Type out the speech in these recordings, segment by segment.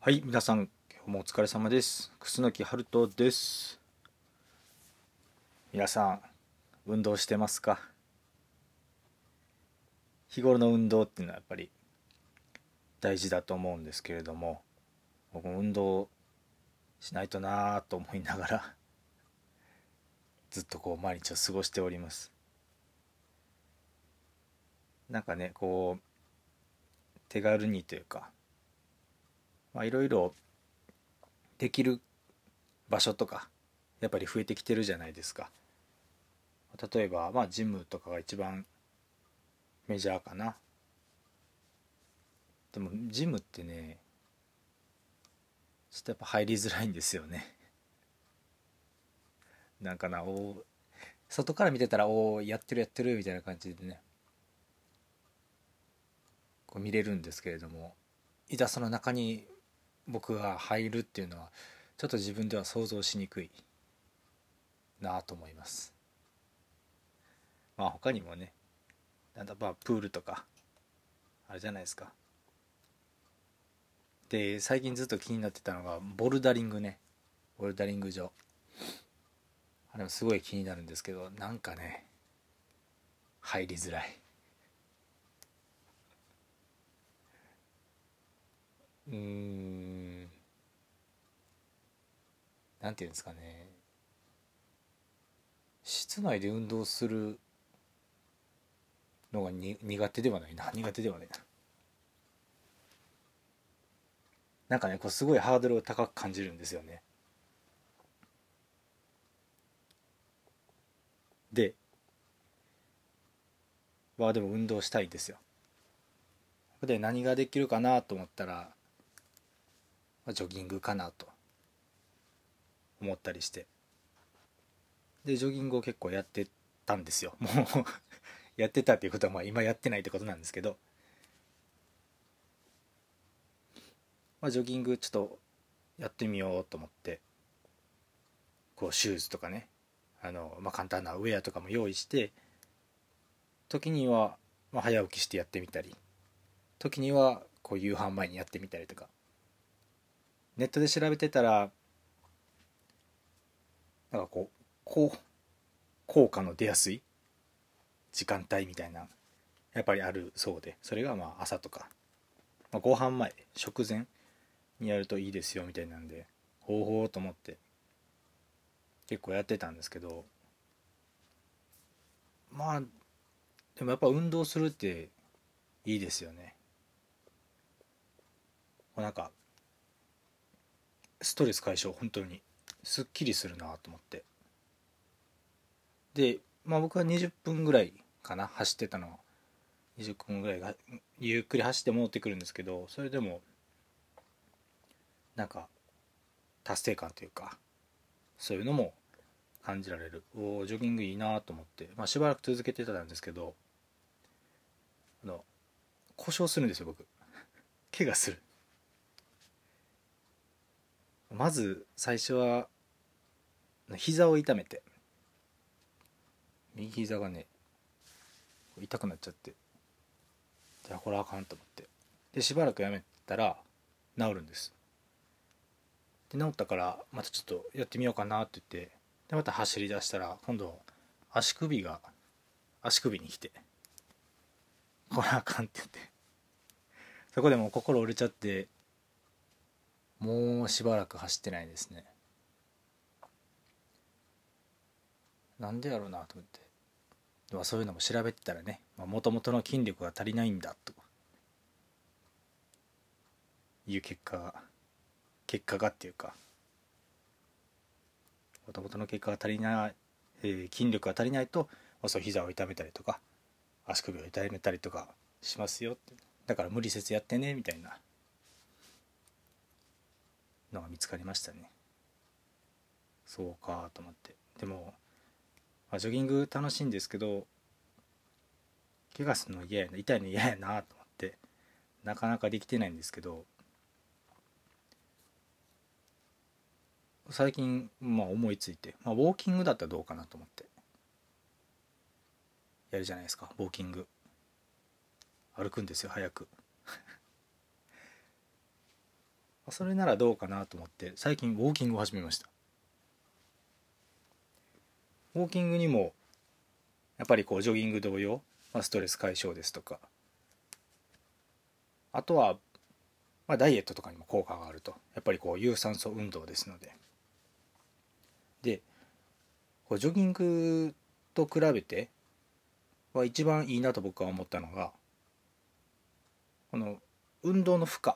はい、皆さん、今日もお疲れ様です。楠木春人です。皆さん、運動してますか？日頃の運動っていうのはやっぱり大事だと思うんですけれども、僕も運動しないとなぁと思いながら、ずっとこう毎日を過ごしております。なんかね、こう、手軽にというか、まあ、いろいろできる場所とかやっぱり増えてきてるじゃないですか。例えばまあジムとかが一番メジャーかな。でもジムってねちょっとやっぱ入りづらいんですよね。なんかなお外から見てたらおおやってるやってるみたいな感じでね。こう見れるんですけれどもいざその中に僕が入るっていうのはちょっと自分では想像しにくいなと思います。まあ他にもねなんだまあプールとかあれじゃないですか。で最近ずっと気になってたのがボルダリングね。ボルダリング場。あれもすごい気になるんですけどなんかね入りづらい。うーん。なんていうんですかね。室内で運動するのがに苦手ではないな。苦手ではないな。なんかねこうすごいハードルを高く感じるんですよね。ではでも運動したいんですよ。で何ができるかなと思ったらジョギングかなと思ったりして。でジョギングを結構やってたんですよ。もう やってたっていうことはまあ今やってないってことなんですけど、まあ、ジョギングちょっとやってみようと思って。こうシューズとかね。あの、まあ、簡単なウェアとかも用意して。時にはまあ早起きしてやってみたり。時にはこう夕飯前にやってみたりとか。ネットで調べてたらなんかこうこう効果の出やすい時間帯みたいなやっぱりあるそうでそれがまあ朝とか、まあ、ご飯前食前にやるといいですよみたいなんでほうほうと思って結構やってたんですけどまあでもやっぱ運動するっていいですよね。なんかストレス解消本当に。すっきりするなと思って。でまあ僕は20分ぐらいかな走ってたのは。20分ぐらいがゆっくり走って戻ってくるんですけどそれでもなんか達成感というかそういうのも感じられる。おジョギングいいなと思って、まあ、しばらく続けてたんですけどあの故障するんですよ僕。怪我する。まず最初は膝を痛めて。右膝がね痛くなっちゃって。でこれあかんと思って。でしばらくやめたら治るんです。で治ったからまたちょっとやってみようかなって言ってでまた走り出したら今度足首が足首に来てこれあかんって言って。そこでもう心折れちゃってもうしばらく走ってないですね。なんでやろうなと思って。でもそういうのも調べてたらねもともとの筋力が足りないんだと。いう結果が結果がっていうか。もともとの結果が足りない、えー筋力が足りないとそう膝を痛めたりとか足首を痛めたりとかしますよって。だから無理せずやってねみたいな。のが見つかりましたね。そうかと思って。でも、ジョギング楽しいんですけど怪我するの嫌やな痛いの嫌やなと思ってなかなかできてないんですけど最近、まあ、思いついて、まあ、ウォーキングだったらどうかなと思って。やるじゃないですかウォーキング。歩くんですよ早く。それならどうかなと思って最近ウォーキングを始めました。ウォーキングにもやっぱりこうジョギング同様、まあ、ストレス解消ですとかあとは、まあ、ダイエットとかにも効果があると。やっぱりこう有酸素運動ですので。でこうジョギングと比べては一番いいなと僕は思ったのがこの運動の負荷。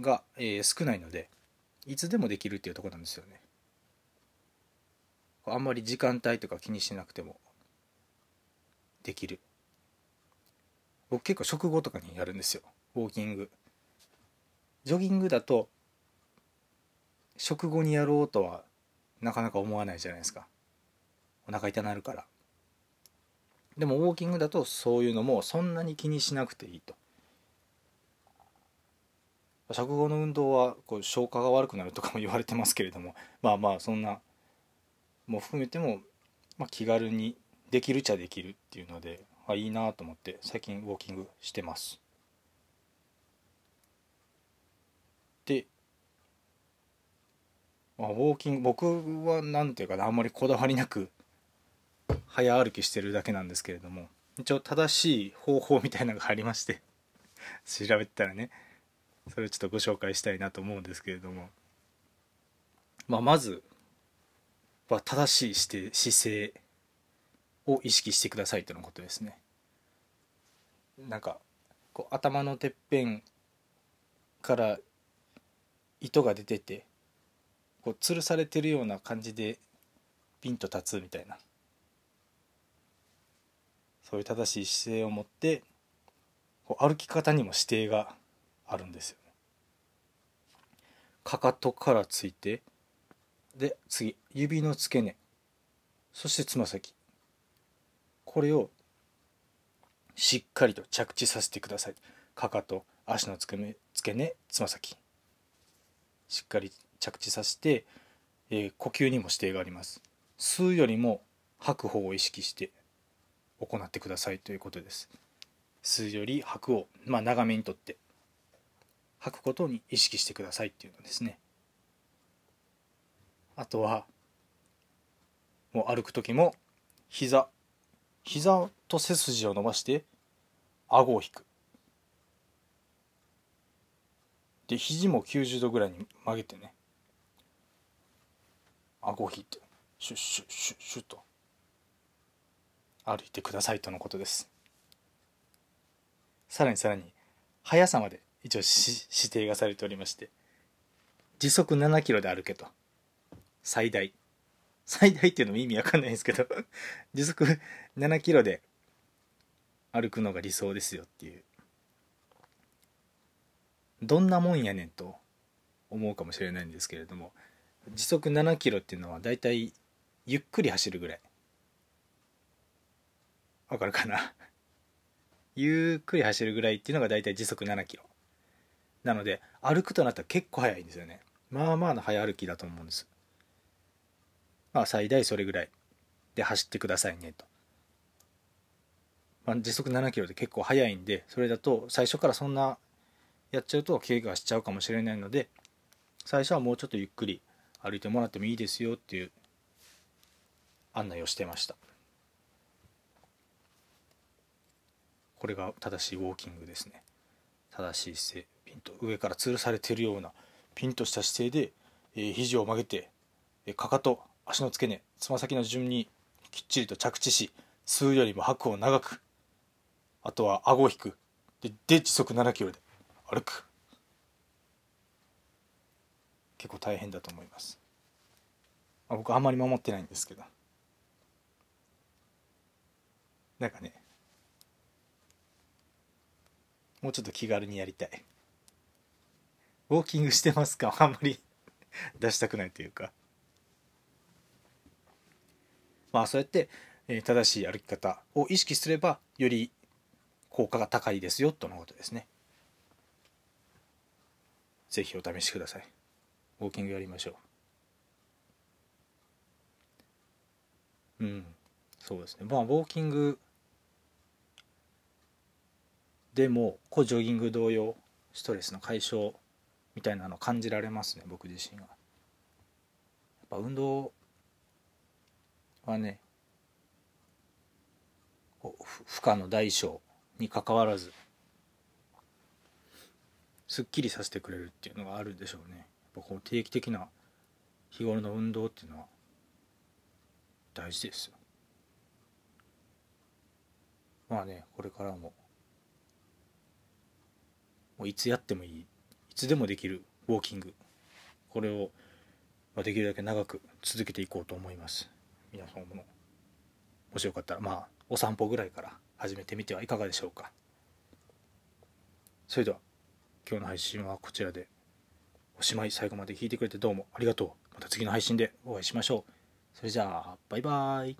が、えー、少ないのでいつでもできるっていうとこなんですよね。あんまり時間帯とか気にしなくてもできる。僕結構食後とかにやるんですよ。ウォーキング。ジョギングだと食後にやろうとはなかなか思わないじゃないですか。お腹痛なるから。でもウォーキングだとそういうのもそんなに気にしなくていいと。食後の運動はこう消化が悪くなるとかも言われてますけれどもまあまあそんなも含めても、まあ、気軽にできるっちゃできるっていうのであいいなと思って最近ウォーキングしてます。で、まあ、ウォーキング僕は何ていうかなあんまりこだわりなく早歩きしてるだけなんですけれども一応正しい方法みたいなのがありまして調べたらねそれをちょっとご紹介したいなと思うんですけれども、まあ、まずは正しいして姿勢を意識してくださいとのことですね。なんかこう頭のてっぺんから糸が出ててこう吊るされてるような感じでピンと立つみたいなそういう正しい姿勢を持ってこう歩き方にも指定があるんですよ。かかとからついてで次指の付け根。そしてつま先。これをしっかりと着地させてください。かかと足の付け根付け根つま先。しっかり着地させて、えー、呼吸にも指定があります。吸うよりも吐く方を意識して行ってくださいということです。吸うより吐くを、まあ、長めにとって吐くことに意識してくださいっていうのですね。あとはもう歩く時も膝膝と背筋を伸ばして顎を引く。で肘も90度ぐらいに曲げてね顎を引いてシュッシュッシュッシュッと歩いてくださいとのことです。さらにさらに速さまで一応指定がされておりまして。時速7キロで歩けと。最大。最大っていうのも意味わかんないんですけど。時速7キロで歩くのが理想ですよっていう。どんなもんやねんと思うかもしれないんですけれども。時速7キロっていうのはだいたいゆっくり走るぐらい。わかるかな？ゆっくり走るぐらいっていうのがだいたい時速7キロ。なので歩くとなったら結構速いんですよね。まあまあの早歩きだと思うんです。まあ最大それぐらい。で走ってくださいねと、まあ、時速7キロで結構速いんでそれだと最初からそんなやっちゃうと怪我しちゃうかもしれないので最初はもうちょっとゆっくり歩いてもらってもいいですよっていう案内をしてました。これが正しいウォーキングですね。正しい姿勢。上から吊るされているようなピンとした姿勢で、えー、肘を曲げて、えー、かかと足の付け根つま先の順にきっちりと着地し吸うよりも吐くを長くあとは顎を引く。でで時速7キロで歩く。結構大変だと思います、まあ、僕あんまり守ってないんですけど。なんかねもうちょっと気軽にやりたい。ウォーキングしてますか？あんまり出したくないというか。まあそうやって、え正しい歩き方を意識すればより効果が高いですよとのことですね。是非お試しください。ウォーキングやりましょう。うん。そうですね。まあウォーキングでもこうジョギング同様ストレスの解消みたいなの感じられますね僕自身がやっぱ運動はね負荷の大小にかかわらずすっきりさせてくれるっていうのがあるでしょうね。やっぱこう定期的な日頃の運動っていうのは大事ですよ。まあねこれからももういつやってもいいいつでもできるウォーキング。これをできるだけ長く続けていこうと思います。皆さんももしよかったらまあお散歩ぐらいから始めてみてはいかがでしょうか。それでは今日の配信はこちらでおしまい最後まで聞いてくれてどうもありがとう。また次の配信でお会いしましょう。それじゃあバイバーイ。